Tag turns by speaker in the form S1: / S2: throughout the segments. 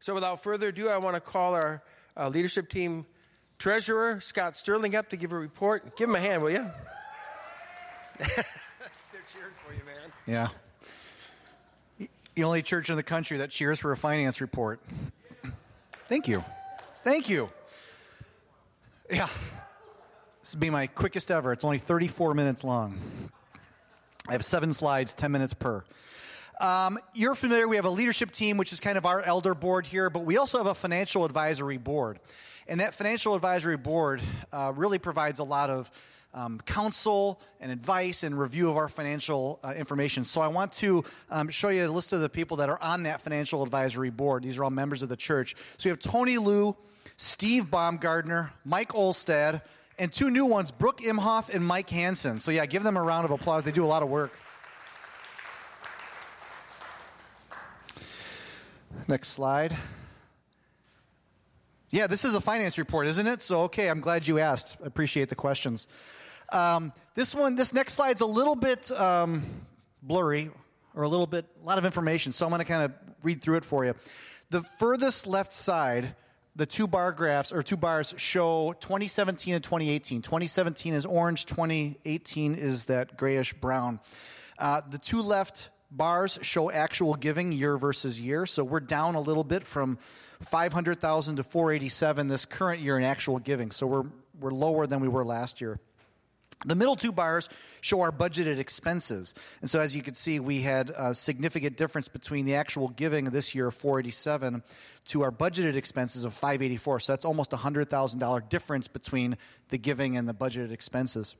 S1: So without further ado, I want to call our uh, leadership team treasurer, Scott Sterling, up to give a report. Give him a hand, will you? They're cheering for you, man.
S2: Yeah. The only church in the country that cheers for a finance report. Thank you. Thank you. Yeah. This will be my quickest ever. It's only 34 minutes long. I have seven slides, 10 minutes per. Um, you're familiar, we have a leadership team, which is kind of our elder board here, but we also have a financial advisory board. And that financial advisory board uh, really provides a lot of um, counsel and advice and review of our financial uh, information. So I want to um, show you a list of the people that are on that financial advisory board. These are all members of the church. So we have Tony Liu, Steve Baumgardner, Mike Olstad, and two new ones, Brooke Imhoff and Mike Hansen. So yeah, give them a round of applause. They do a lot of work. Next slide. Yeah, this is a finance report, isn't it? So, okay, I'm glad you asked. I appreciate the questions. Um, this one, this next slide's a little bit um, blurry or a little bit, a lot of information, so I'm going to kind of read through it for you. The furthest left side, the two bar graphs or two bars show 2017 and 2018. 2017 is orange, 2018 is that grayish brown. Uh, the two left bars show actual giving year versus year. So we're down a little bit from 500,000 to 487 this current year in actual giving. So we're, we're lower than we were last year. The middle two bars show our budgeted expenses. And so as you can see, we had a significant difference between the actual giving this year of 487 to our budgeted expenses of 584. So that's almost a $100,000 difference between the giving and the budgeted expenses.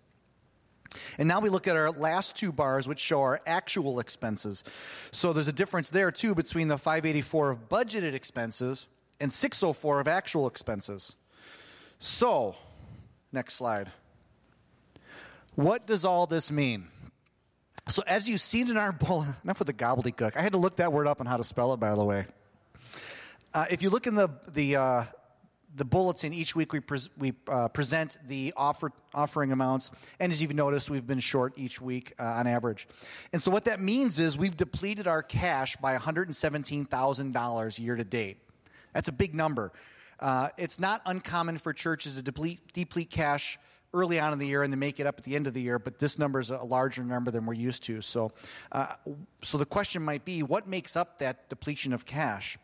S2: And now we look at our last two bars, which show our actual expenses. So there's a difference there, too, between the 584 of budgeted expenses and 604 of actual expenses. So, next slide. What does all this mean? So, as you've seen in our bullet, enough with the gobbledygook. I had to look that word up and how to spell it, by the way. Uh, if you look in the, the uh, the bulletin each week we, pre- we uh, present the offer, offering amounts. And as you've noticed we've been short each week uh, on average. And so what that means is we've depleted our cash by $117000 year to date. That's a big number. Uh, it's not uncommon for churches to deplete, deplete cash early on in the year and then make it up at the end of the year but this number is a larger number than we're used to. So, uh, so the question might be what makes up that depletion of cash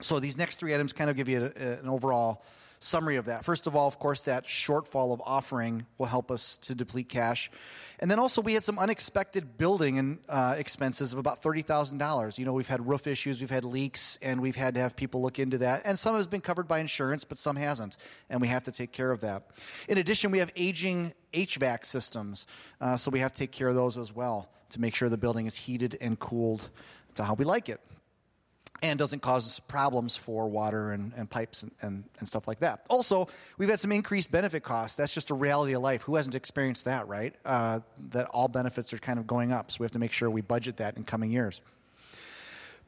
S2: so these next three items kind of give you a, a, an overall summary of that. First of all, of course, that shortfall of offering will help us to deplete cash. And then also, we had some unexpected building and uh, expenses of about $30,000. You know, we've had roof issues, we've had leaks, and we've had to have people look into that. And some has been covered by insurance, but some hasn't. And we have to take care of that. In addition, we have aging HVAC systems. Uh, so we have to take care of those as well to make sure the building is heated and cooled to how we like it and doesn't cause problems for water and, and pipes and, and, and, stuff like that. Also, we've had some increased benefit costs. That's just a reality of life. Who hasn't experienced that, right? Uh, that all benefits are kind of going up. So we have to make sure we budget that in coming years.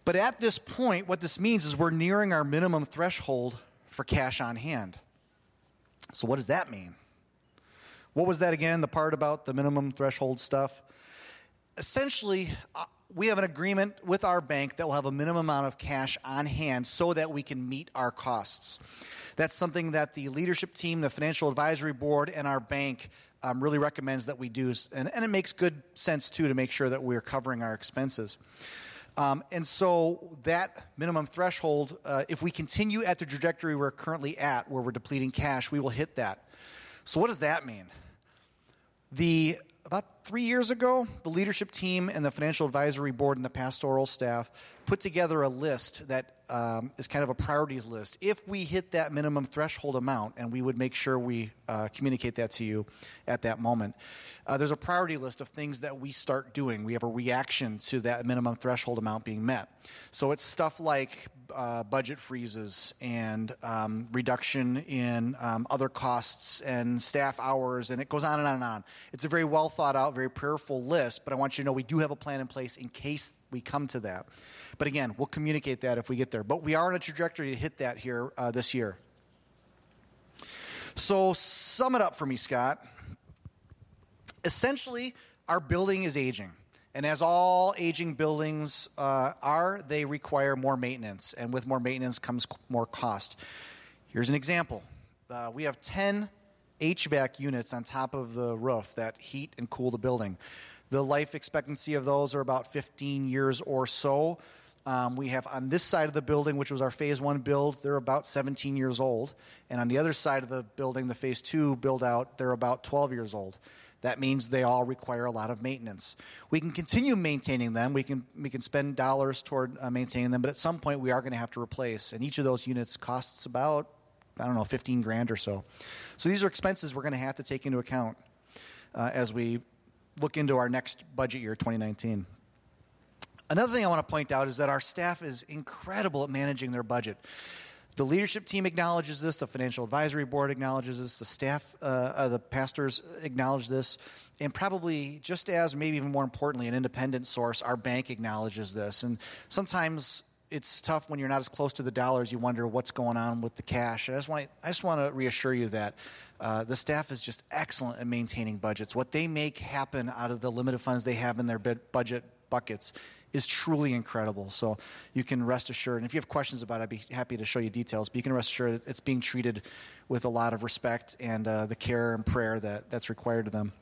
S2: But at this point, what this means is we're nearing our minimum threshold for cash on hand. So, what does that mean? What was that again, the part about the minimum threshold stuff? Essentially, uh, we have an agreement with our bank that will have a minimum amount of cash on hand so that we can meet our costs. That's something that the leadership team, the financial advisory board, and our bank um, really recommends that we do. And, and, it makes good sense, too, to make sure that we're covering our expenses. Um, and so that minimum threshold, uh, if we continue at the trajectory we're currently at, where we're depleting cash, we will hit that. So, what does that mean? The about three years ago, the leadership team and the financial advisory board and the pastoral staff put together a list that um, is kind of a priorities list. If we hit that minimum threshold amount, and we would make sure we uh, communicate that to you at that moment, uh, there's a priority list of things that we start doing. We have a reaction to that minimum threshold amount being met. So it's stuff like uh, budget freezes and um, reduction in um, other costs and staff hours, and it goes on and on and on. It's a very well thought out, very prayerful list, but I want you to know we do have a plan in place in case we come to that. But again, we'll communicate that if we get there. But we are on a trajectory to hit that here uh, this year. So, sum it up for me, Scott. Essentially, our building is aging. And as all aging buildings uh, are, they require more maintenance. And with more maintenance comes more cost. Here's an example uh, we have 10 HVAC units on top of the roof that heat and cool the building. The life expectancy of those are about 15 years or so. Um, we have on this side of the building, which was our phase one build, they're about 17 years old. And on the other side of the building, the phase two build out, they're about 12 years old. That means they all require a lot of maintenance. We can continue maintaining them. We can, we can spend dollars toward uh, maintaining them, but at some point we are going to have to replace. And each of those units costs about, I don't know, 15 grand or so. So these are expenses we're going to have to take into account uh, as we look into our next budget year, 2019. Another thing I want to point out is that our staff is incredible at managing their budget. The leadership team acknowledges this, the financial advisory board acknowledges this, the staff, uh, uh, the pastors acknowledge this, and probably just as, maybe even more importantly, an independent source, our bank acknowledges this. And sometimes it's tough when you're not as close to the dollars. You wonder what's going on with the cash. I just want, I just want to reassure you that uh, the staff is just excellent at maintaining budgets. What they make happen out of the limited funds they have in their budget buckets is truly incredible. So you can rest assured, and if you have questions about it, I'd be happy to show you details, but you can rest assured it's being treated with a lot of respect and uh, the care and prayer that, that's required of them.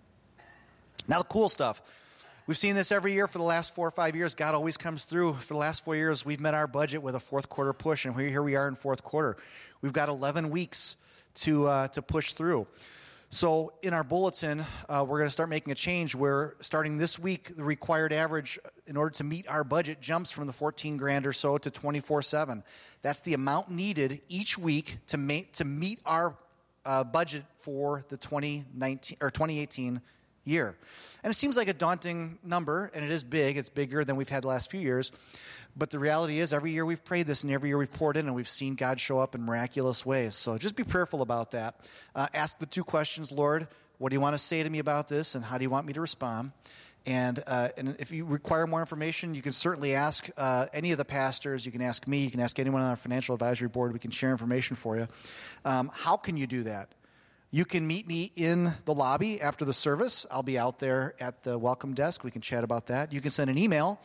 S2: Now, the cool stuff. We've seen this every year for the last four or five years. God always comes through. For the last four years, we've met our budget with a fourth quarter push, and here we are in fourth quarter. We've got 11 weeks to, uh, to push through. So, in our bulletin, uh, we're going to start making a change where starting this week, the required average in order to meet our budget jumps from the 14 grand or so to 24 7. That's the amount needed each week to, ma- to meet our uh, budget for the 2019 or 2018 year. And it seems like a daunting number, and it is big. It's bigger than we've had the last few years. But the reality is, every year we've prayed this, and every year we've poured in, and we've seen God show up in miraculous ways. So just be prayerful about that. Uh, ask the two questions Lord, what do you want to say to me about this, and how do you want me to respond? And, uh, and if you require more information, you can certainly ask uh, any of the pastors. You can ask me. You can ask anyone on our financial advisory board. We can share information for you. Um, how can you do that? You can meet me in the lobby after the service. I'll be out there at the welcome desk. We can chat about that. You can send an email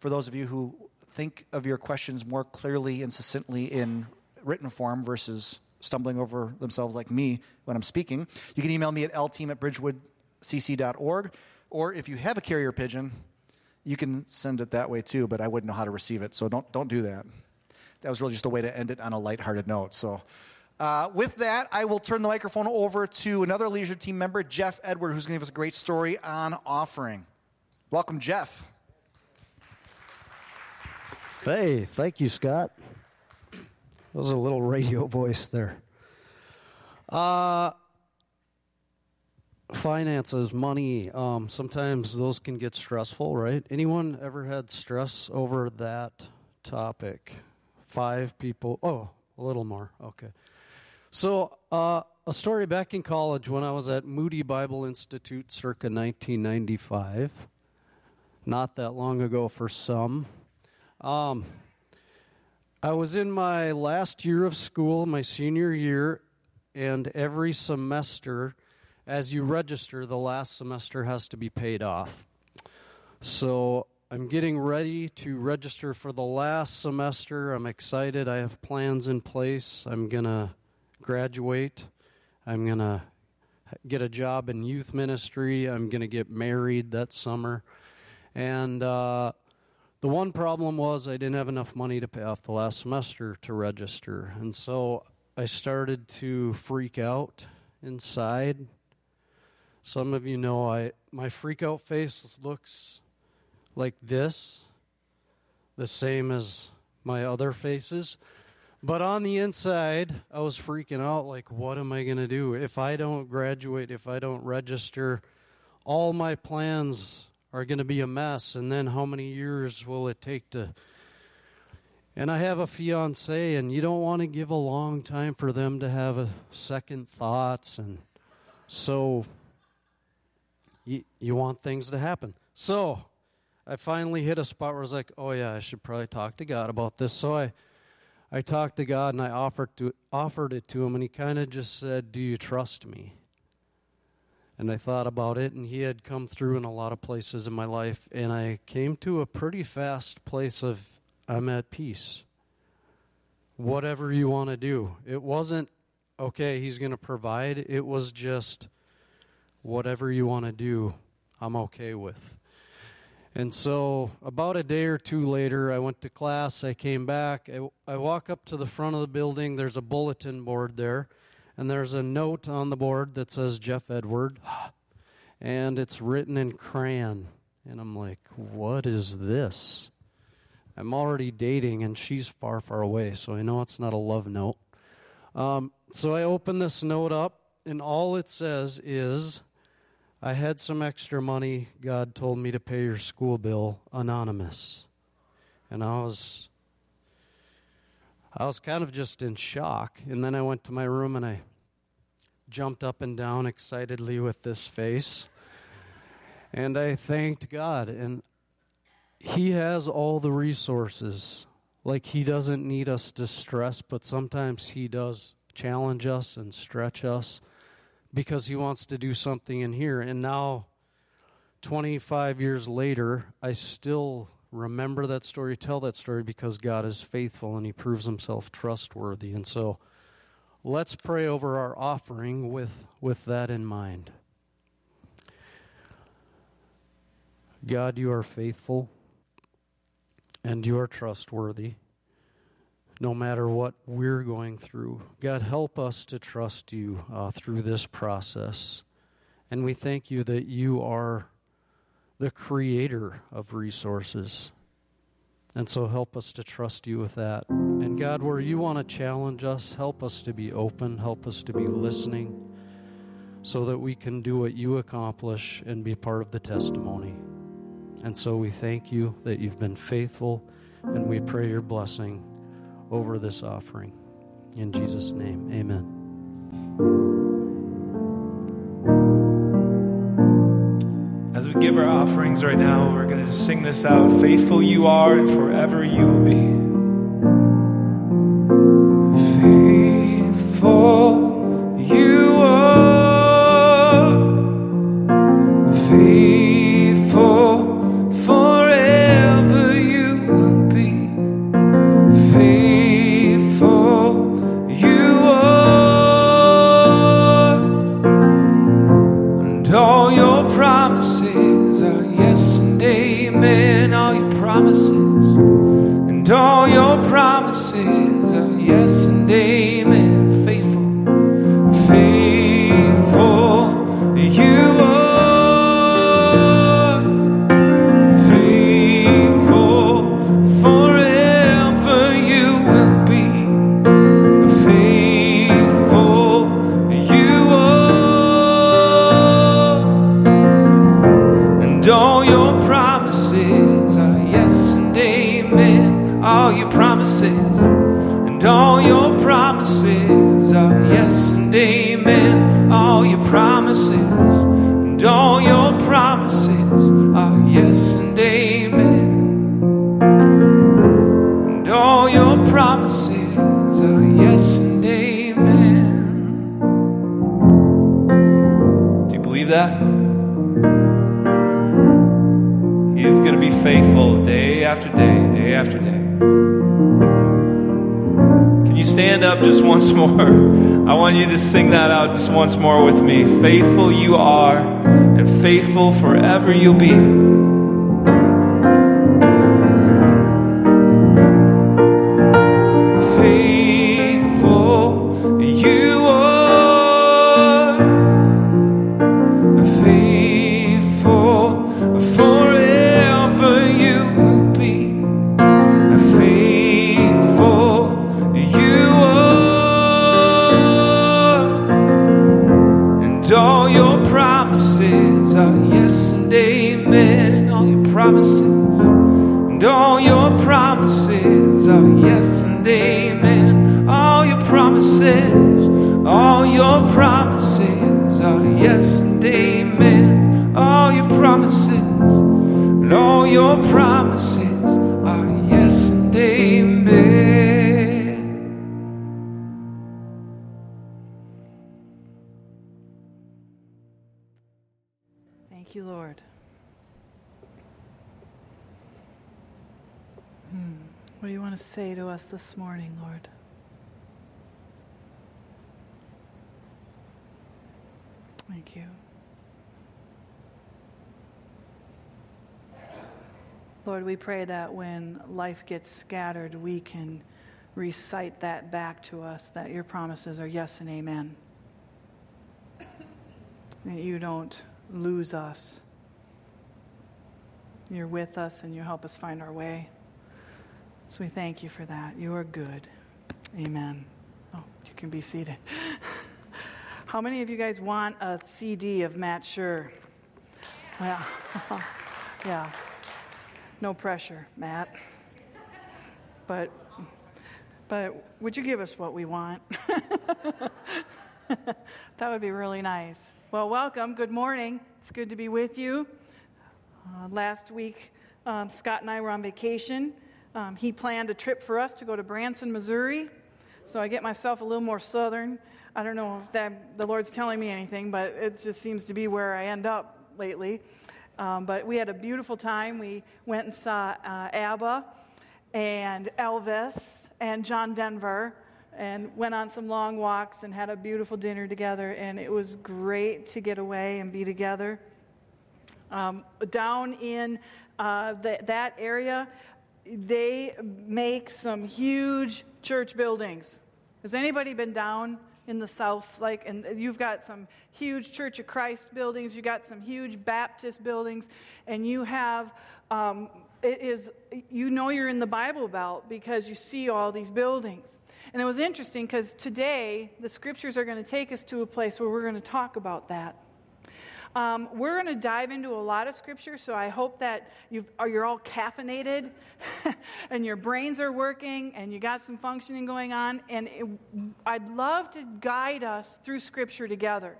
S2: for those of you who think of your questions more clearly and succinctly in written form versus stumbling over themselves like me when I'm speaking. You can email me at lteam at bridgewoodcc.org, or if you have a carrier pigeon, you can send it that way too, but I wouldn't know how to receive it, so don't, don't do that. That was really just a way to end it on a lighthearted note. So, uh, with that, I will turn the microphone over to another Leisure team member, Jeff Edward, who's going to give us a great story on offering. Welcome, Jeff.
S3: Hey, thank you, Scott. That was a little radio voice there. Uh, finances, money, um, sometimes those can get stressful, right? Anyone ever had stress over that topic? Five people. Oh, a little more. Okay. So, uh, a story back in college when I was at Moody Bible Institute circa 1995. Not that long ago for some. Um, I was in my last year of school, my senior year, and every semester, as you register, the last semester has to be paid off. So I'm getting ready to register for the last semester. I'm excited. I have plans in place. I'm going to graduate. I'm going to get a job in youth ministry. I'm going to get married that summer. And, uh, the one problem was I didn't have enough money to pay off the last semester to register. And so I started to freak out inside. Some of you know I my freak out face looks like this, the same as my other faces. But on the inside, I was freaking out like, what am I going to do? If I don't graduate, if I don't register, all my plans are going to be a mess. And then how many years will it take to. And I have a fiance, and you don't want to give a long time for them to have a second thoughts. And so you, you want things to happen. So I finally hit a spot where I was like, oh, yeah, I should probably talk to God about this. So I. I talked to God and I offered to offered it to him and he kind of just said, "Do you trust me?" And I thought about it, and he had come through in a lot of places in my life, and I came to a pretty fast place of I'm at peace. Whatever you want to do. It wasn't, okay, he's going to provide. It was just, whatever you want to do, I'm okay with. And so, about a day or two later, I went to class. I came back. I, I walk up to the front of the building. There's a bulletin board there and there's a note on the board that says Jeff Edward, and it's written in crayon. And I'm like, what is this? I'm already dating, and she's far, far away, so I know it's not a love note. Um, so I open this note up, and all it says is, I had some extra money. God told me to pay your school bill, anonymous. And I was I was kind of just in shock. And then I went to my room and I jumped up and down excitedly with this face. And I thanked God. And He has all the resources. Like He doesn't need us to stress, but sometimes He does challenge us and stretch us because He wants to do something in here. And now, 25 years later, I still remember that story, tell that story because God is faithful and He proves Himself trustworthy. And so let's pray over our offering with, with that in mind. God, you are faithful and you are trustworthy no matter what we're going through. God, help us to trust you uh, through this process. And we thank you that you are the creator of resources. And so help us to trust you with that. And God, where you want to challenge us, help us to be open, help us to be listening, so that we can do what you accomplish and be part of the testimony. And so we thank you that you've been faithful, and we pray your blessing over this offering. In Jesus' name, amen.
S4: As we give our offerings right now, we're going to sing this out Faithful you are, and forever you will be. Day, after day. Can you stand up just once more? I want you to sing that out just once more with me. Faithful you are, and faithful forever you'll be. You,
S5: Lord. Hmm. What do you want to say to us this morning, Lord? Thank you. Lord, we pray that when life gets scattered, we can recite that back to us that your promises are yes and amen. That you don't lose us. You're with us and you help us find our way. So we thank you for that. You are good. Amen. Oh, you can be seated. How many of you guys want a CD of Matt Sure? Yeah. yeah. No pressure, Matt. But but would you give us what we want? that would be really nice. Well, welcome. Good morning. It's good to be with you. Uh, last week, um, Scott and I were on vacation. Um, he planned a trip for us to go to Branson, Missouri. So I get myself a little more southern. I don't know if that, the Lord's telling me anything, but it just seems to be where I end up lately. Um, but we had a beautiful time. We went and saw uh, ABBA and Elvis and John Denver and went on some long walks and had a beautiful dinner together. And it was great to get away and be together. Um, down in uh, the, that area, they make some huge church buildings. Has anybody been down in the south like and you've got some huge church of christ buildings you got some huge baptist buildings and you have um, it is you know you're in the bible belt because you see all these buildings and it was interesting because today the scriptures are going to take us to a place where we're going to talk about that um, we're going to dive into a lot of scripture, so I hope that you are all caffeinated and your brains are working and you got some functioning going on. And it, I'd love to guide us through scripture together.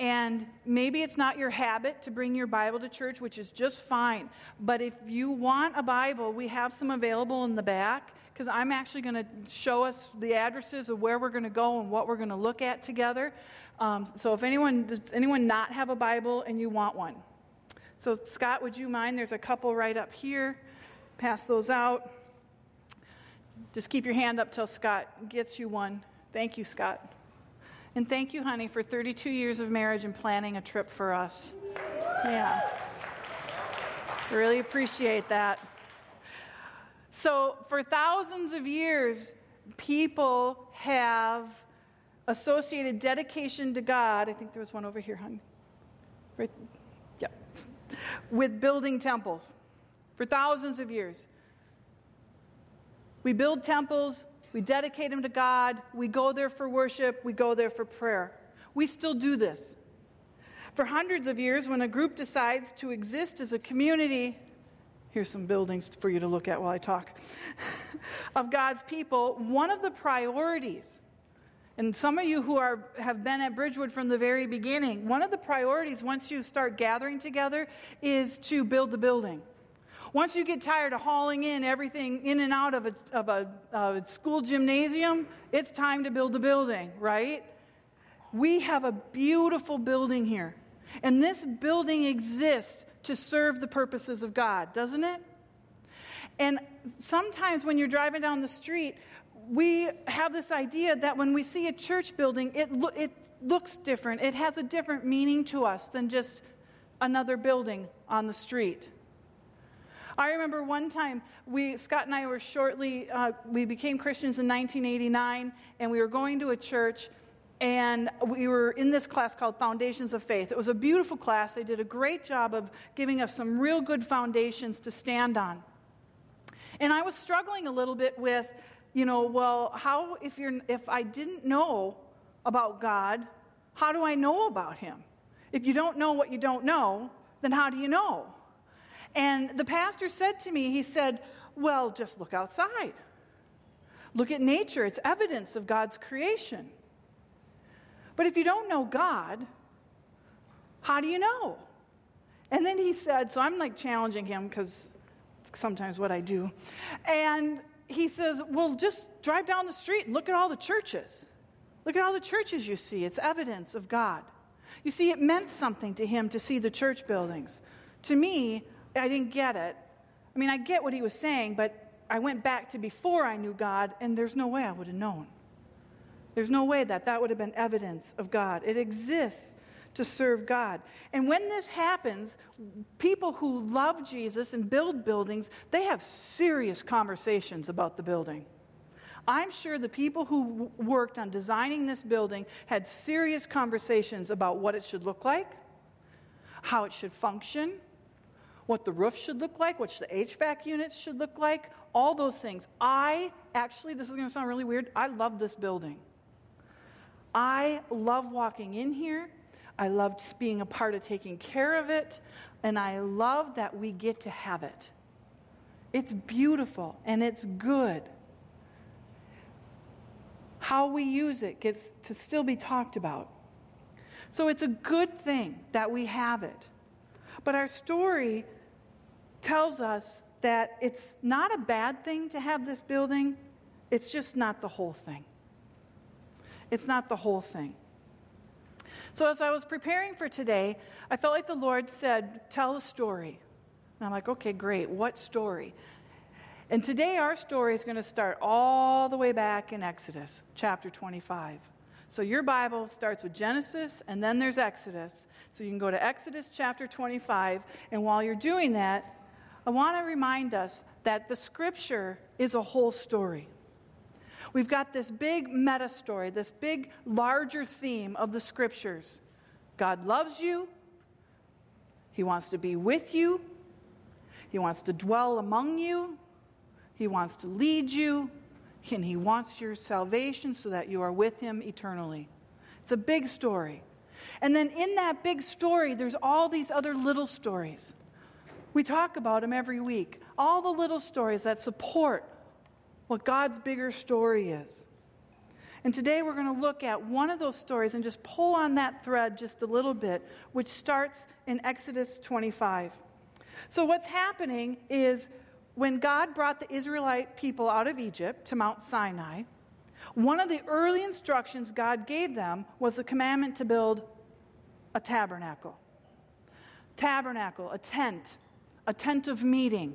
S5: And maybe it's not your habit to bring your Bible to church, which is just fine. But if you want a Bible, we have some available in the back because I'm actually going to show us the addresses of where we're going to go and what we're going to look at together. Um, so if anyone does anyone not have a Bible and you want one, so Scott, would you mind? There's a couple right up here. Pass those out. Just keep your hand up till Scott gets you one. Thank you, Scott. And thank you, honey, for 32 years of marriage and planning a trip for us. Yeah. I Really appreciate that. So, for thousands of years, people have associated dedication to God. I think there was one over here, honey. Right? Yeah. With building temples for thousands of years. We build temples, we dedicate them to God, we go there for worship, we go there for prayer. We still do this. For hundreds of years, when a group decides to exist as a community, here's some buildings for you to look at while I talk, of God's people, one of the priorities and some of you who are, have been at Bridgewood from the very beginning, one of the priorities once you start gathering together is to build the building. Once you get tired of hauling in everything in and out of a, of a, a school gymnasium, it's time to build a building, right? We have a beautiful building here. And this building exists to serve the purposes of God, doesn't it? And sometimes when you're driving down the street, we have this idea that when we see a church building, it, lo- it looks different. It has a different meaning to us than just another building on the street. I remember one time, we, Scott and I were shortly, uh, we became Christians in 1989, and we were going to a church, and we were in this class called Foundations of Faith. It was a beautiful class. They did a great job of giving us some real good foundations to stand on. And I was struggling a little bit with you know, well, how, if, you're, if I didn't know about God, how do I know about Him? If you don't know what you don't know, then how do you know? And the pastor said to me, he said, well, just look outside. Look at nature, it's evidence of God's creation. But if you don't know God, how do you know? And then he said, so I'm like challenging him because it's sometimes what I do. And he says, Well, just drive down the street and look at all the churches. Look at all the churches you see. It's evidence of God. You see, it meant something to him to see the church buildings. To me, I didn't get it. I mean, I get what he was saying, but I went back to before I knew God, and there's no way I would have known. There's no way that that would have been evidence of God. It exists to serve God. And when this happens, people who love Jesus and build buildings, they have serious conversations about the building. I'm sure the people who worked on designing this building had serious conversations about what it should look like, how it should function, what the roof should look like, what the HVAC units should look like, all those things. I actually, this is going to sound really weird, I love this building. I love walking in here. I love being a part of taking care of it. And I love that we get to have it. It's beautiful and it's good. How we use it gets to still be talked about. So it's a good thing that we have it. But our story tells us that it's not a bad thing to have this building, it's just not the whole thing. It's not the whole thing. So, as I was preparing for today, I felt like the Lord said, Tell a story. And I'm like, Okay, great. What story? And today, our story is going to start all the way back in Exodus chapter 25. So, your Bible starts with Genesis and then there's Exodus. So, you can go to Exodus chapter 25. And while you're doing that, I want to remind us that the scripture is a whole story. We've got this big meta story, this big, larger theme of the scriptures. God loves you, He wants to be with you, He wants to dwell among you, He wants to lead you, and He wants your salvation so that you are with Him eternally. It's a big story. And then in that big story, there's all these other little stories. We talk about them every week. All the little stories that support what God's bigger story is. And today we're going to look at one of those stories and just pull on that thread just a little bit, which starts in Exodus 25. So, what's happening is when God brought the Israelite people out of Egypt to Mount Sinai, one of the early instructions God gave them was the commandment to build a tabernacle. Tabernacle, a tent, a tent of meeting.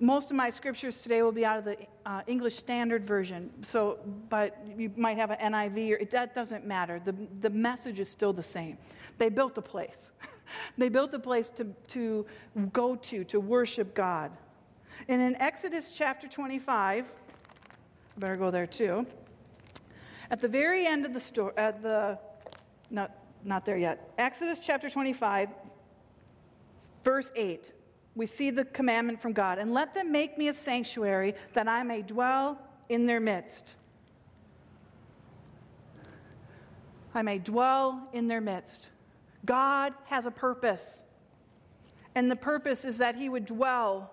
S5: Most of my scriptures today will be out of the uh, English Standard Version, so, but you might have an NIV, or it, that doesn't matter. The, the message is still the same. They built a place. they built a place to, to go to, to worship God. And in Exodus chapter 25, I better go there too. At the very end of the story, at the, not, not there yet. Exodus chapter 25, verse 8 we see the commandment from God and let them make me a sanctuary that I may dwell in their midst. I may dwell in their midst. God has a purpose, and the purpose is that He would dwell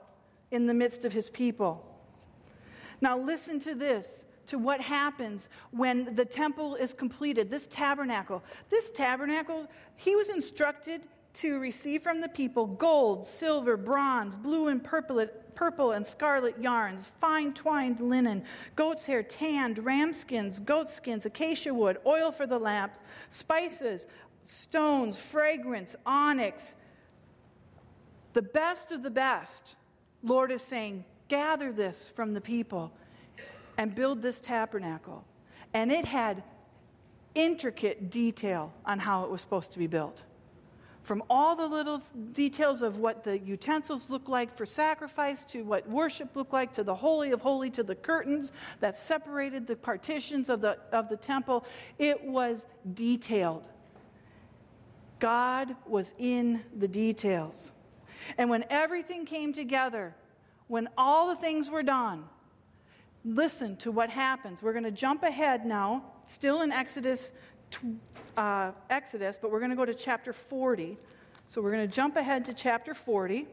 S5: in the midst of His people. Now, listen to this to what happens when the temple is completed. This tabernacle, this tabernacle, he was instructed to receive from the people gold, silver, bronze, blue and purple, purple and scarlet yarns, fine twined linen, goat's hair, tanned, ram skins, goat skins, acacia wood, oil for the lamps, spices, stones, fragrance, onyx. The best of the best. Lord is saying, gather this from the people and build this tabernacle. And it had intricate detail on how it was supposed to be built from all the little details of what the utensils look like for sacrifice to what worship looked like to the holy of holy to the curtains that separated the partitions of the, of the temple. It was detailed. God was in the details. And when everything came together when all the things were done listen to what happens. We're going to jump ahead now still in exodus uh, Exodus, but we're going to go to chapter 40. So we're going to jump ahead to chapter 40.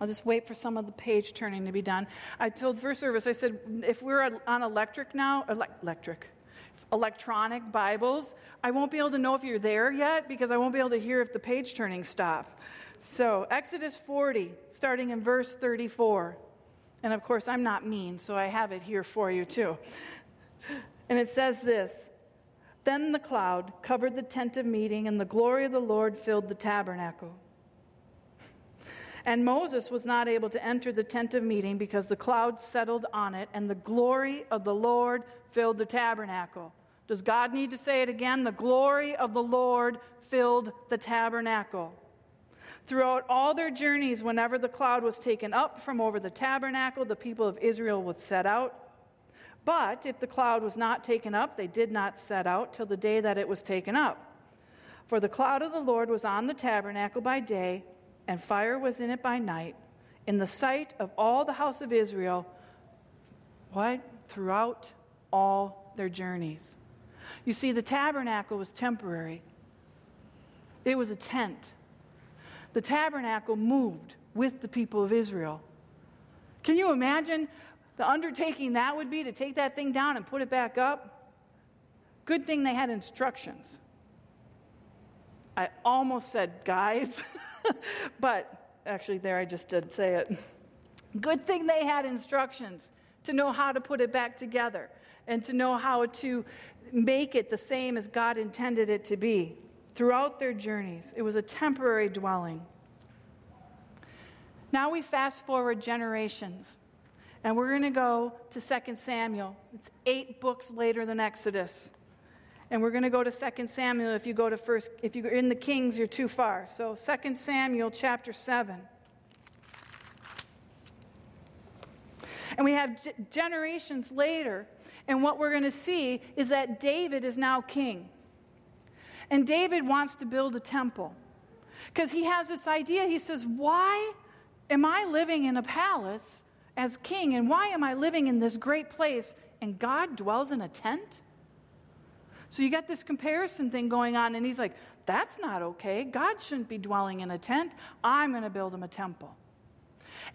S5: I'll just wait for some of the page turning to be done. I told first service, I said, if we're on electric now, electric, electronic Bibles, I won't be able to know if you're there yet because I won't be able to hear if the page turning stop. So, Exodus 40, starting in verse 34. And of course, I'm not mean, so I have it here for you too. And it says this Then the cloud covered the tent of meeting, and the glory of the Lord filled the tabernacle. And Moses was not able to enter the tent of meeting because the cloud settled on it, and the glory of the Lord filled the tabernacle. Does God need to say it again? The glory of the Lord filled the tabernacle. Throughout all their journeys, whenever the cloud was taken up from over the tabernacle, the people of Israel would set out. But if the cloud was not taken up, they did not set out till the day that it was taken up. For the cloud of the Lord was on the tabernacle by day, and fire was in it by night, in the sight of all the house of Israel. What? Throughout all their journeys. You see, the tabernacle was temporary, it was a tent. The tabernacle moved with the people of Israel. Can you imagine the undertaking that would be to take that thing down and put it back up? Good thing they had instructions. I almost said guys, but actually, there I just did say it. Good thing they had instructions to know how to put it back together and to know how to make it the same as God intended it to be throughout their journeys. It was a temporary dwelling. Now we fast forward generations, and we're going to go to 2 Samuel. It's eight books later than Exodus. And we're going to go to 2 Samuel. If you go to first, if you're in the Kings, you're too far. So 2 Samuel chapter 7. And we have g- generations later, and what we're going to see is that David is now king. And David wants to build a temple because he has this idea. He says, Why am I living in a palace as king? And why am I living in this great place and God dwells in a tent? So you got this comparison thing going on, and he's like, That's not okay. God shouldn't be dwelling in a tent. I'm going to build him a temple.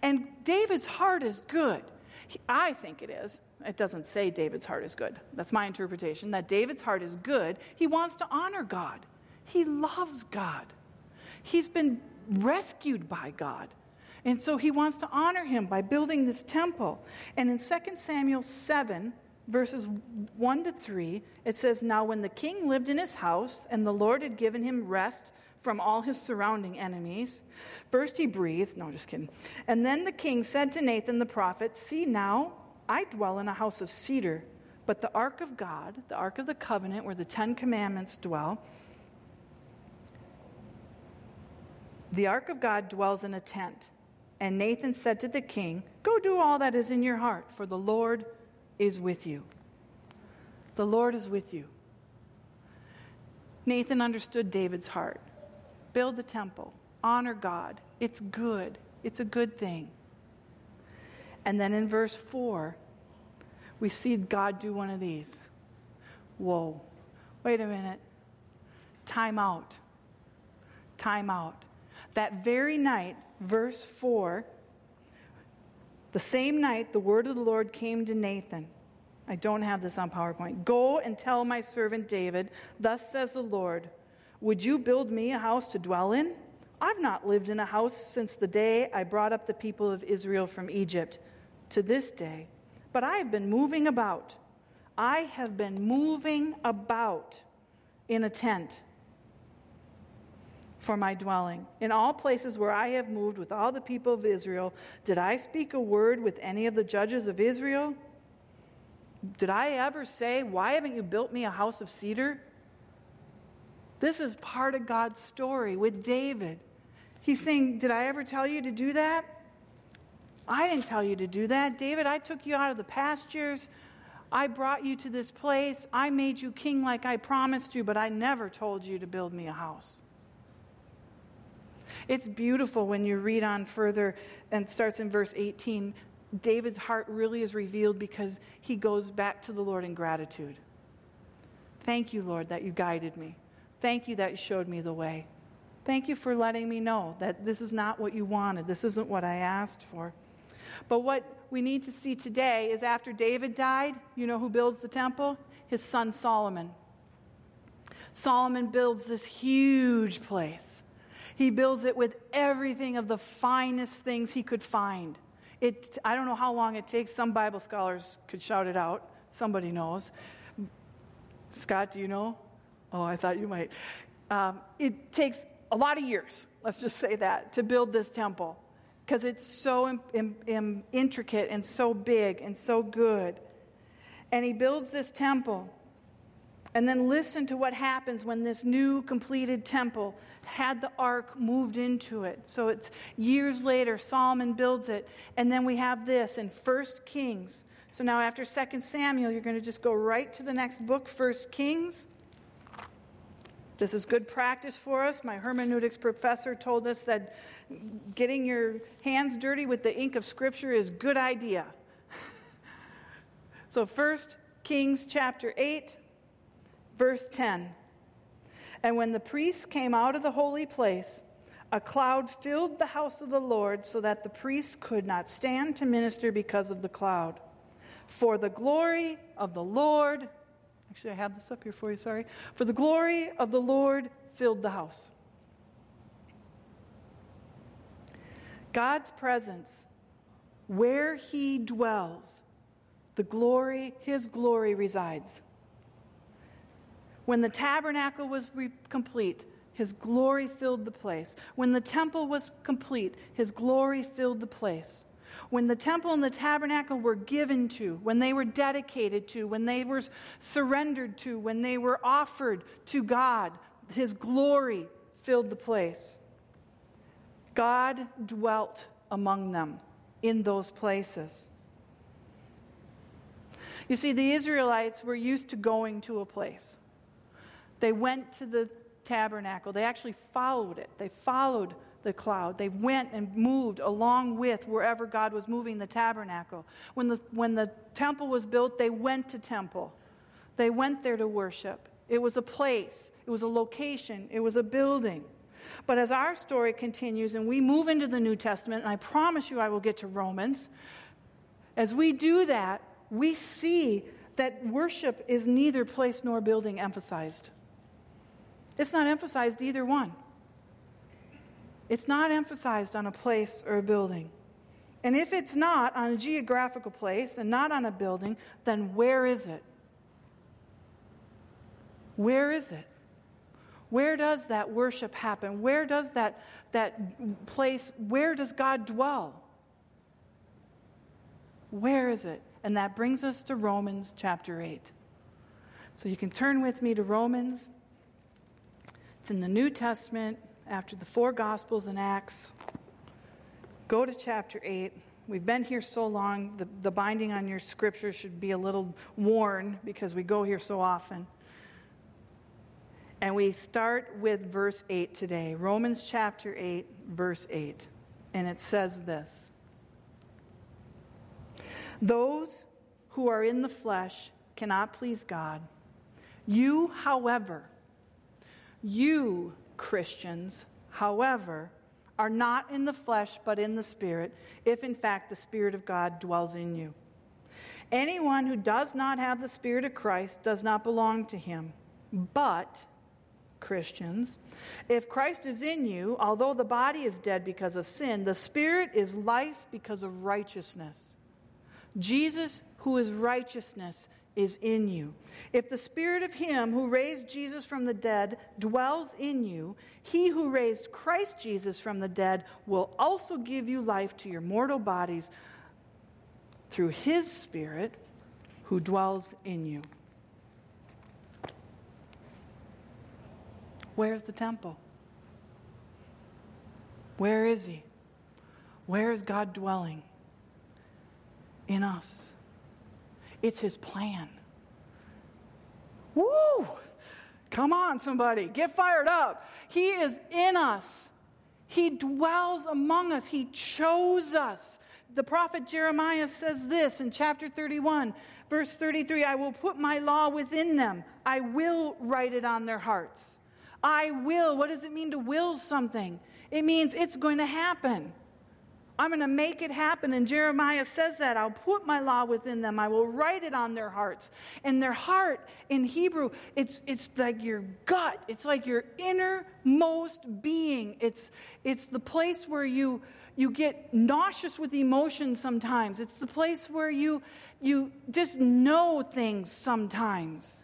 S5: And David's heart is good. He, I think it is. It doesn't say David's heart is good. That's my interpretation that David's heart is good. He wants to honor God, he loves God. He's been rescued by God. And so he wants to honor him by building this temple. And in 2 Samuel 7, verses 1 to 3, it says, Now when the king lived in his house, and the Lord had given him rest from all his surrounding enemies, first he breathed, no, just kidding. And then the king said to Nathan the prophet, See now, I dwell in a house of cedar, but the ark of God, the ark of the covenant, where the Ten Commandments dwell, the ark of God dwells in a tent. And Nathan said to the king, Go do all that is in your heart, for the Lord is with you. The Lord is with you. Nathan understood David's heart. Build the temple, honor God. It's good, it's a good thing. And then in verse 4, we see God do one of these. Whoa, wait a minute. Time out. Time out. That very night, verse 4, the same night the word of the Lord came to Nathan. I don't have this on PowerPoint. Go and tell my servant David, Thus says the Lord, Would you build me a house to dwell in? I've not lived in a house since the day I brought up the people of Israel from Egypt to this day, but I have been moving about. I have been moving about in a tent for my dwelling. In all places where I have moved with all the people of Israel, did I speak a word with any of the judges of Israel? Did I ever say, Why haven't you built me a house of cedar? This is part of God's story with David. He's saying, Did I ever tell you to do that? I didn't tell you to do that. David, I took you out of the pastures. I brought you to this place. I made you king like I promised you, but I never told you to build me a house. It's beautiful when you read on further and starts in verse 18. David's heart really is revealed because he goes back to the Lord in gratitude. Thank you, Lord, that you guided me. Thank you that you showed me the way. Thank you for letting me know that this is not what you wanted. This isn't what I asked for. But what we need to see today is after David died, you know who builds the temple? His son Solomon. Solomon builds this huge place. He builds it with everything of the finest things he could find. It, I don't know how long it takes. Some Bible scholars could shout it out. Somebody knows. Scott, do you know? Oh, I thought you might. Um, it takes a lot of years, let's just say that, to build this temple because it's so in, in, in intricate and so big and so good. And he builds this temple. And then listen to what happens when this new completed temple had the ark moved into it. So it's years later, Solomon builds it. And then we have this in First Kings. So now after Second Samuel, you're going to just go right to the next book, First Kings. This is good practice for us. My hermeneutics professor told us that getting your hands dirty with the ink of Scripture is good idea. so, First Kings chapter 8, verse 10. And when the priests came out of the holy place, a cloud filled the house of the Lord so that the priests could not stand to minister because of the cloud. For the glory of the Lord Actually, I have this up here for you, sorry. For the glory of the Lord filled the house. God's presence, where he dwells, the glory, his glory resides. When the tabernacle was re- complete, his glory filled the place. When the temple was complete, his glory filled the place when the temple and the tabernacle were given to, when they were dedicated to, when they were surrendered to, when they were offered to God, His glory filled the place. God dwelt among them in those places. You see, the Israelites were used to going to a place. They went to the tabernacle. They actually followed it. They followed the cloud. They went and moved along with wherever God was moving the tabernacle. When the, when the temple was built, they went to temple. They went there to worship. It was a place, it was a location, it was a building. But as our story continues and we move into the New Testament, and I promise you I will get to Romans, as we do that, we see that worship is neither place nor building emphasized. It's not emphasized either one. It's not emphasized on a place or a building. And if it's not on a geographical place and not on a building, then where is it? Where is it? Where does that worship happen? Where does that, that place, where does God dwell? Where is it? And that brings us to Romans chapter 8. So you can turn with me to Romans. It's in the New Testament, after the four Gospels and Acts. Go to chapter 8. We've been here so long, the, the binding on your scripture should be a little worn because we go here so often. And we start with verse 8 today Romans chapter 8, verse 8. And it says this Those who are in the flesh cannot please God. You, however, you Christians, however, are not in the flesh but in the Spirit, if in fact the Spirit of God dwells in you. Anyone who does not have the Spirit of Christ does not belong to him. But, Christians, if Christ is in you, although the body is dead because of sin, the Spirit is life because of righteousness. Jesus, who is righteousness, is in you. If the spirit of him who raised Jesus from the dead dwells in you, he who raised Christ Jesus from the dead will also give you life to your mortal bodies through his spirit who dwells in you. Where's the temple? Where is he? Where is God dwelling? In us. It's his plan. Woo! Come on, somebody, get fired up. He is in us. He dwells among us. He chose us. The prophet Jeremiah says this in chapter 31, verse 33 I will put my law within them, I will write it on their hearts. I will. What does it mean to will something? It means it's going to happen. I'm going to make it happen. And Jeremiah says that. I'll put my law within them. I will write it on their hearts. And their heart in Hebrew, it's, it's like your gut. It's like your innermost being. It's, it's the place where you, you get nauseous with emotion sometimes. It's the place where you, you just know things sometimes.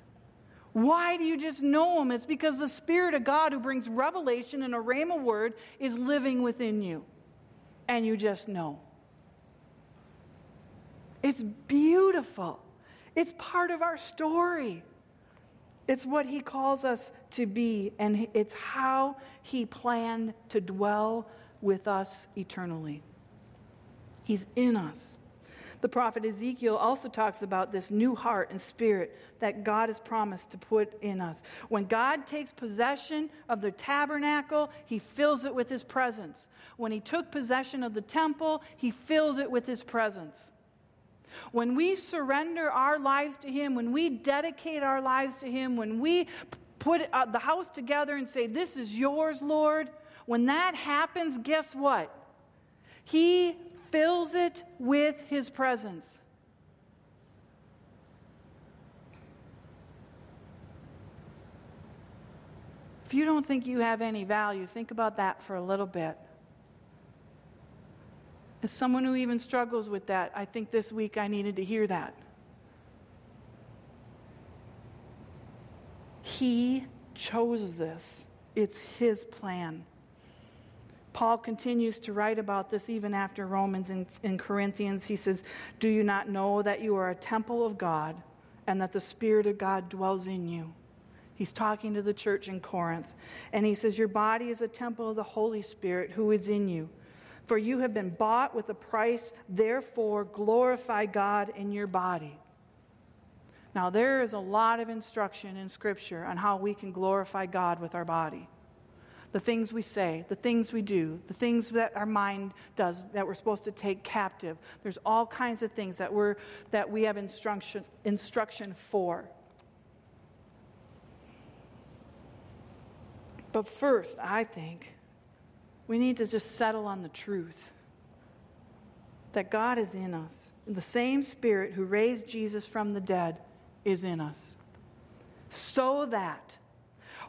S5: Why do you just know them? It's because the Spirit of God who brings revelation and a rhema word is living within you. And you just know. It's beautiful. It's part of our story. It's what He calls us to be, and it's how He planned to dwell with us eternally. He's in us. The prophet Ezekiel also talks about this new heart and spirit that God has promised to put in us. When God takes possession of the tabernacle, he fills it with his presence. When he took possession of the temple, he filled it with his presence. When we surrender our lives to him, when we dedicate our lives to him, when we put uh, the house together and say, This is yours, Lord, when that happens, guess what? He fills it with His presence. If you don't think you have any value, think about that for a little bit. As someone who even struggles with that, I think this week I needed to hear that. He chose this, it's His plan. Paul continues to write about this even after Romans and in Corinthians. He says, Do you not know that you are a temple of God and that the Spirit of God dwells in you? He's talking to the church in Corinth. And he says, Your body is a temple of the Holy Spirit who is in you. For you have been bought with a price, therefore glorify God in your body. Now, there is a lot of instruction in Scripture on how we can glorify God with our body the things we say, the things we do, the things that our mind does that we're supposed to take captive. There's all kinds of things that, we're, that we have instruction, instruction for. But first, I think we need to just settle on the truth that God is in us. The same Spirit who raised Jesus from the dead is in us. So that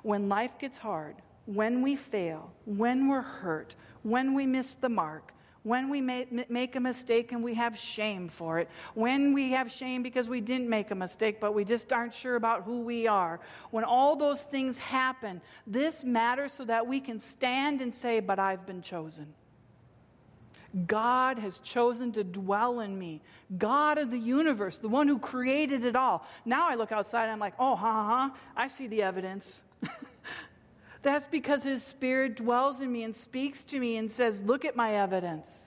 S5: when life gets hard, when we fail, when we're hurt, when we miss the mark, when we make a mistake and we have shame for it, when we have shame because we didn't make a mistake but we just aren't sure about who we are, when all those things happen, this matters so that we can stand and say, But I've been chosen. God has chosen to dwell in me. God of the universe, the one who created it all. Now I look outside and I'm like, oh, ha, ha, ha. I see the evidence. That's because His Spirit dwells in me and speaks to me and says, Look at my evidence.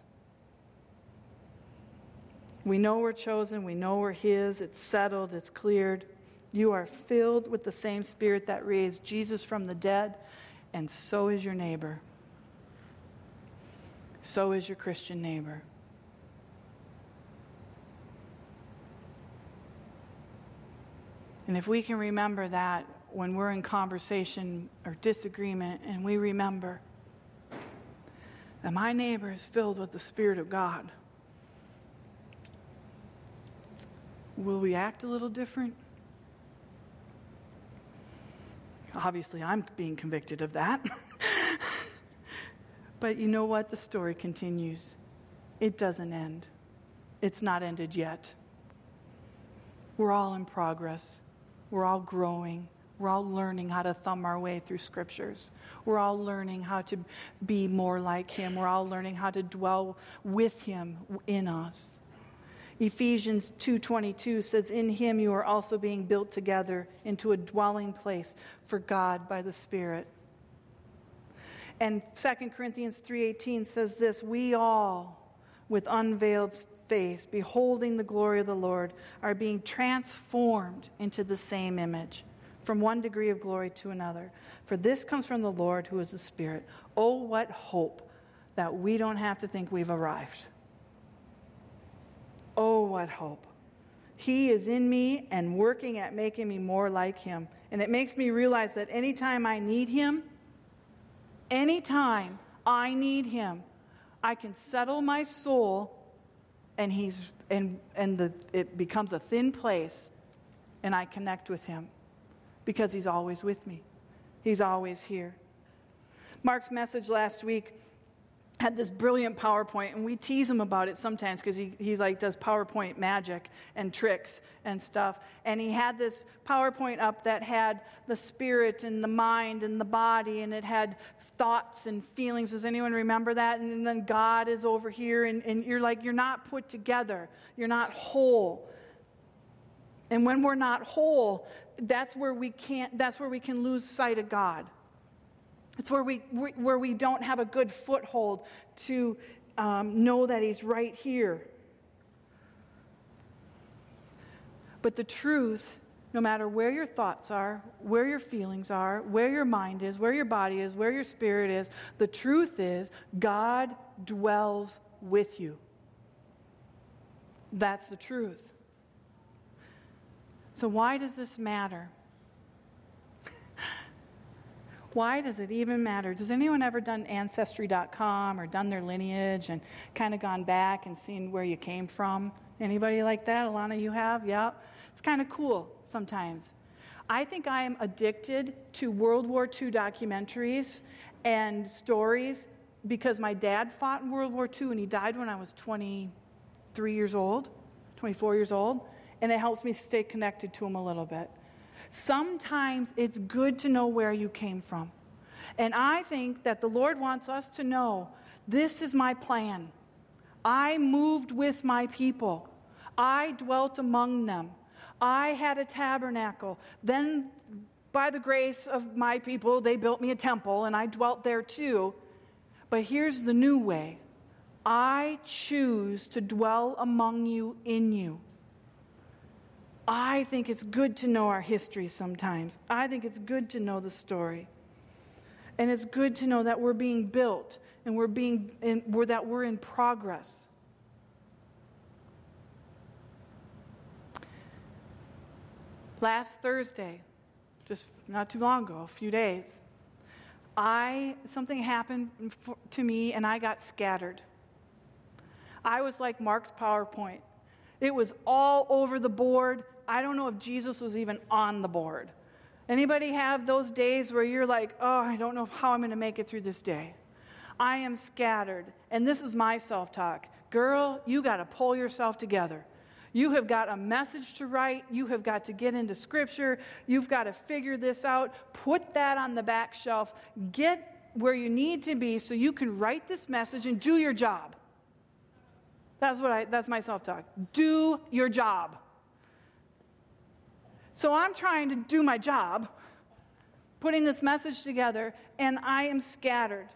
S5: We know we're chosen, we know we're His, it's settled, it's cleared. You are filled with the same Spirit that raised Jesus from the dead, and so is your neighbor. So is your Christian neighbor. And if we can remember that, when we're in conversation or disagreement and we remember that my neighbor is filled with the Spirit of God, will we act a little different? Obviously, I'm being convicted of that. but you know what? The story continues. It doesn't end, it's not ended yet. We're all in progress, we're all growing. We're all learning how to thumb our way through scriptures. We're all learning how to be more like Him. We're all learning how to dwell with Him in us. Ephesians 2:22 says in him you are also being built together into a dwelling place for God by the Spirit. And 2 Corinthians 3:18 says this, we all with unveiled face beholding the glory of the Lord are being transformed into the same image from one degree of glory to another. For this comes from the Lord who is the Spirit. Oh, what hope that we don't have to think we've arrived. Oh, what hope. He is in me and working at making me more like Him. And it makes me realize that anytime I need Him, anytime I need Him, I can settle my soul and he's and and the it becomes a thin place and I connect with him because He's always with me, He's always here. Mark's message last week had this brilliant PowerPoint, and we tease him about it sometimes because he, he like does PowerPoint magic and tricks and stuff. And he had this PowerPoint up that had the spirit and the mind and the body, and it had thoughts and feelings. Does anyone remember that? And then God is over here, and, and you're like, you're not put together, you're not whole. And when we're not whole, that's where we can't, that's where we can lose sight of God. It's where we, where we don't have a good foothold to um, know that He's right here. But the truth, no matter where your thoughts are, where your feelings are, where your mind is, where your body is, where your spirit is, the truth is God dwells with you. That's the truth. So, why does this matter? Why does it even matter? Does anyone ever done ancestry.com or done their lineage and kind of gone back and seen where you came from? Anybody like that? Alana, you have? Yeah. It's kind of cool sometimes. I think I am addicted to World War II documentaries and stories because my dad fought in World War II and he died when I was 23 years old, 24 years old, and it helps me stay connected to him a little bit. Sometimes it's good to know where you came from. And I think that the Lord wants us to know this is my plan. I moved with my people, I dwelt among them. I had a tabernacle. Then, by the grace of my people, they built me a temple, and I dwelt there too. But here's the new way I choose to dwell among you in you. I think it's good to know our history sometimes. I think it's good to know the story. And it's good to know that we're being built and we're being in, we're, that we're in progress. Last Thursday, just not too long ago, a few days, I something happened to me and I got scattered. I was like Mark's PowerPoint. It was all over the board. I don't know if Jesus was even on the board. Anybody have those days where you're like, oh, I don't know how I'm going to make it through this day? I am scattered. And this is my self talk. Girl, you got to pull yourself together. You have got a message to write. You have got to get into scripture. You've got to figure this out. Put that on the back shelf. Get where you need to be so you can write this message and do your job. That's what I that's my self-talk. Do your job. So I'm trying to do my job, putting this message together, and I am scattered.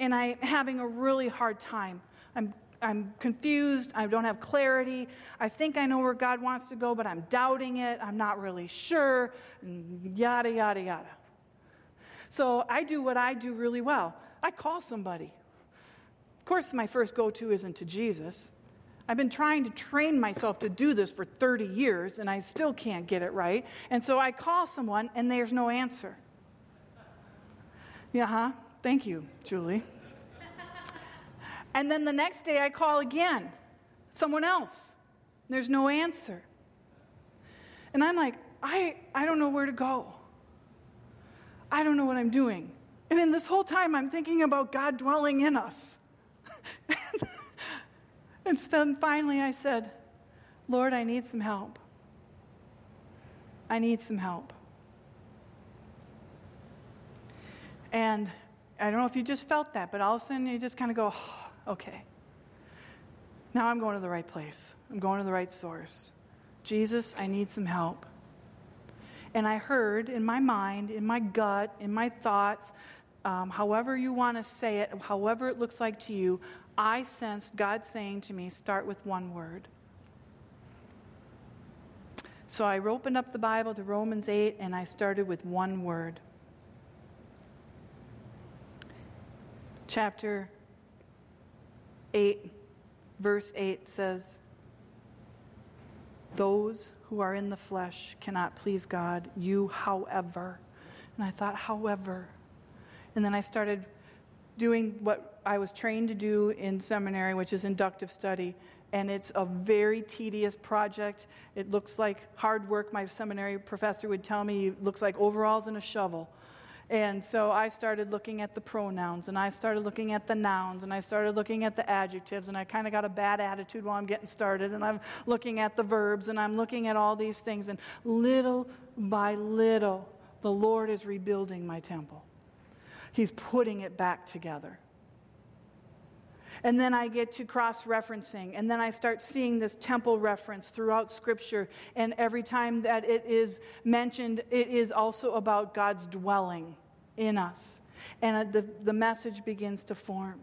S5: And I'm having a really hard time. I'm, I'm confused. I don't have clarity. I think I know where God wants to go, but I'm doubting it. I'm not really sure. Yada, yada, yada. So I do what I do really well I call somebody. Of course, my first go to isn't to Jesus. I've been trying to train myself to do this for 30 years and I still can't get it right. And so I call someone and there's no answer. Yeah, huh? Thank you, Julie. and then the next day I call again, someone else. There's no answer. And I'm like, I, I don't know where to go. I don't know what I'm doing. And then this whole time I'm thinking about God dwelling in us. And then finally I said, Lord, I need some help. I need some help. And I don't know if you just felt that, but all of a sudden you just kind of go, oh, okay. Now I'm going to the right place. I'm going to the right source. Jesus, I need some help. And I heard in my mind, in my gut, in my thoughts, um, however you want to say it, however it looks like to you, I sensed God saying to me, start with one word. So I opened up the Bible to Romans 8 and I started with one word. Chapter 8, verse 8 says, Those who are in the flesh cannot please God. You, however. And I thought, however. And then I started doing what I was trained to do in seminary, which is inductive study. And it's a very tedious project. It looks like hard work. My seminary professor would tell me it looks like overalls and a shovel. And so I started looking at the pronouns and I started looking at the nouns and I started looking at the adjectives and I kind of got a bad attitude while I'm getting started and I'm looking at the verbs and I'm looking at all these things and little by little the Lord is rebuilding my temple. He's putting it back together. And then I get to cross referencing, and then I start seeing this temple reference throughout Scripture. And every time that it is mentioned, it is also about God's dwelling in us. And uh, the, the message begins to form.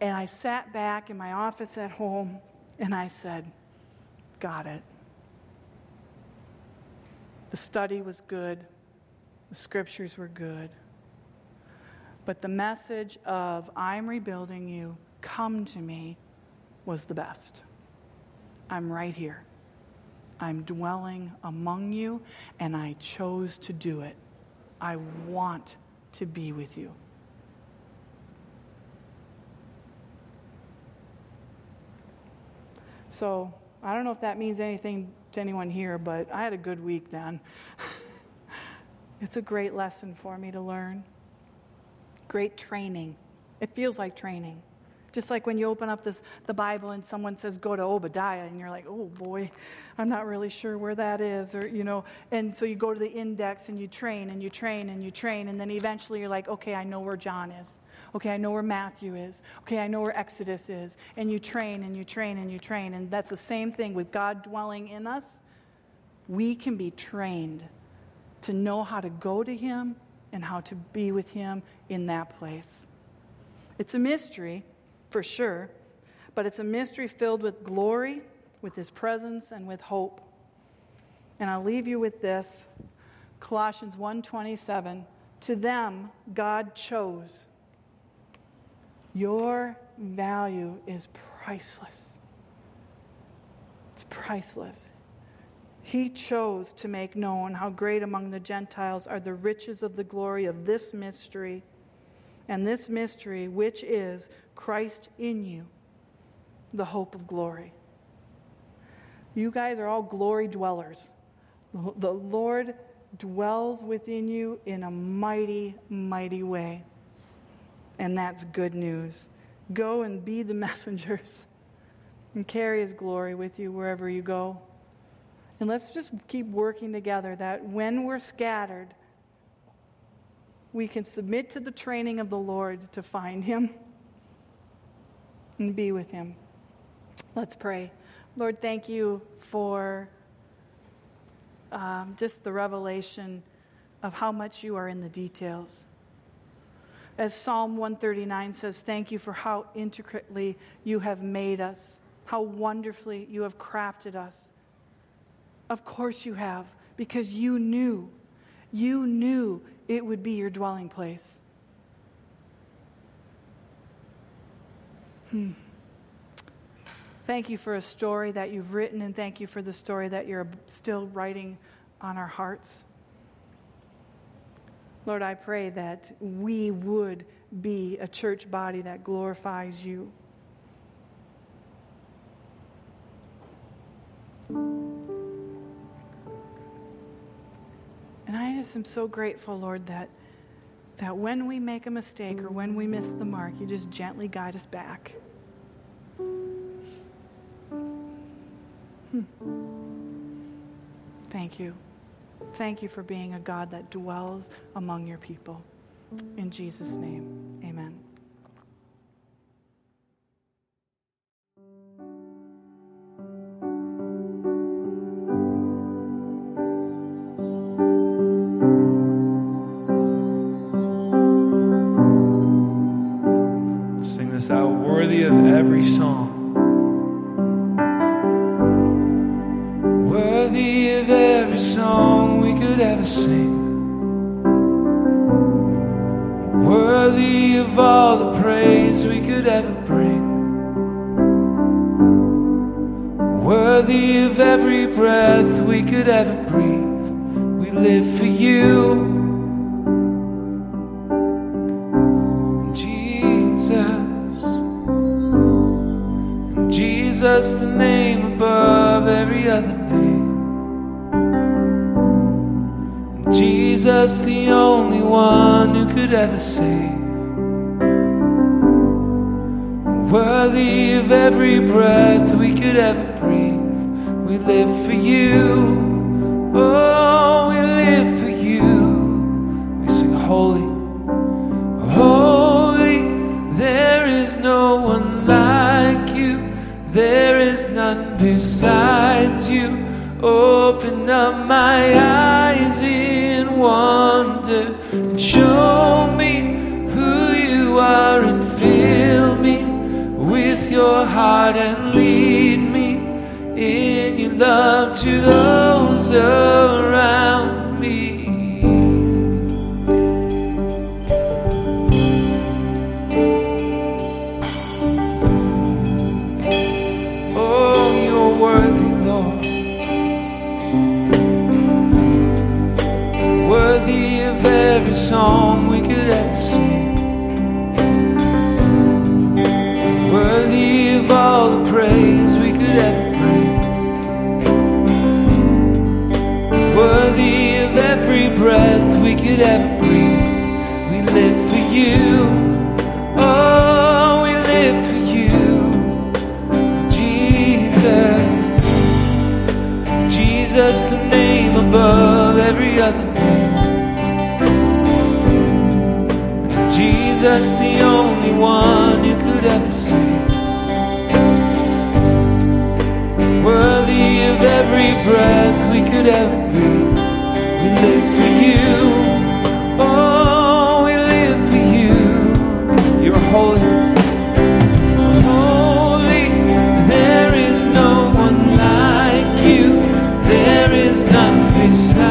S5: And I sat back in my office at home and I said, Got it. The study was good, the scriptures were good. But the message of, I'm rebuilding you, come to me, was the best. I'm right here. I'm dwelling among you, and I chose to do it. I want to be with you. So, I don't know if that means anything to anyone here, but I had a good week then. it's a great lesson for me to learn great training. It feels like training. Just like when you open up this, the Bible and someone says, go to Obadiah, and you're like, oh boy, I'm not really sure where that is. Or, you know, and so you go to the index and you train and you train and you train, and then eventually you're like, okay, I know where John is. Okay, I know where Matthew is. Okay, I know where Exodus is. And you train and you train and you train. And that's the same thing with God dwelling in us. We can be trained to know how to go to Him and how to be with Him in that place. It's a mystery, for sure, but it's a mystery filled with glory, with His presence, and with hope. And I'll leave you with this Colossians 1:27 to them God chose your value is priceless it's priceless he chose to make known how great among the Gentiles are the riches of the glory of this mystery, and this mystery, which is Christ in you, the hope of glory. You guys are all glory dwellers. The Lord dwells within you in a mighty, mighty way. And that's good news. Go and be the messengers and carry his glory with you wherever you go. And let's just keep working together that when we're scattered, we can submit to the training of the Lord to find Him and be with Him. Let's pray. Lord, thank you for um, just the revelation of how much you are in the details. As Psalm 139 says, thank you for how intricately you have made us, how wonderfully you have crafted us. Of course you have, because you knew. You knew it would be your dwelling place. Hmm. Thank you for a story that you've written, and thank you for the story that you're still writing on our hearts. Lord, I pray that we would be a church body that glorifies you. Just am so grateful, Lord, that, that when we make a mistake or when we miss the mark, you just gently guide us back. Hmm. Thank you. Thank you for being a God that dwells among your people. In Jesus' name,
S4: Besides you. Open up my eyes in wonder and show me who you are and fill me with your heart and lead me in your love to those. Of song. Jesus, the only one who could ever save. Worthy of every breath we could ever breathe. We live for you. Oh, we live for you. You're holy. Holy, there is no one like you. There is none beside.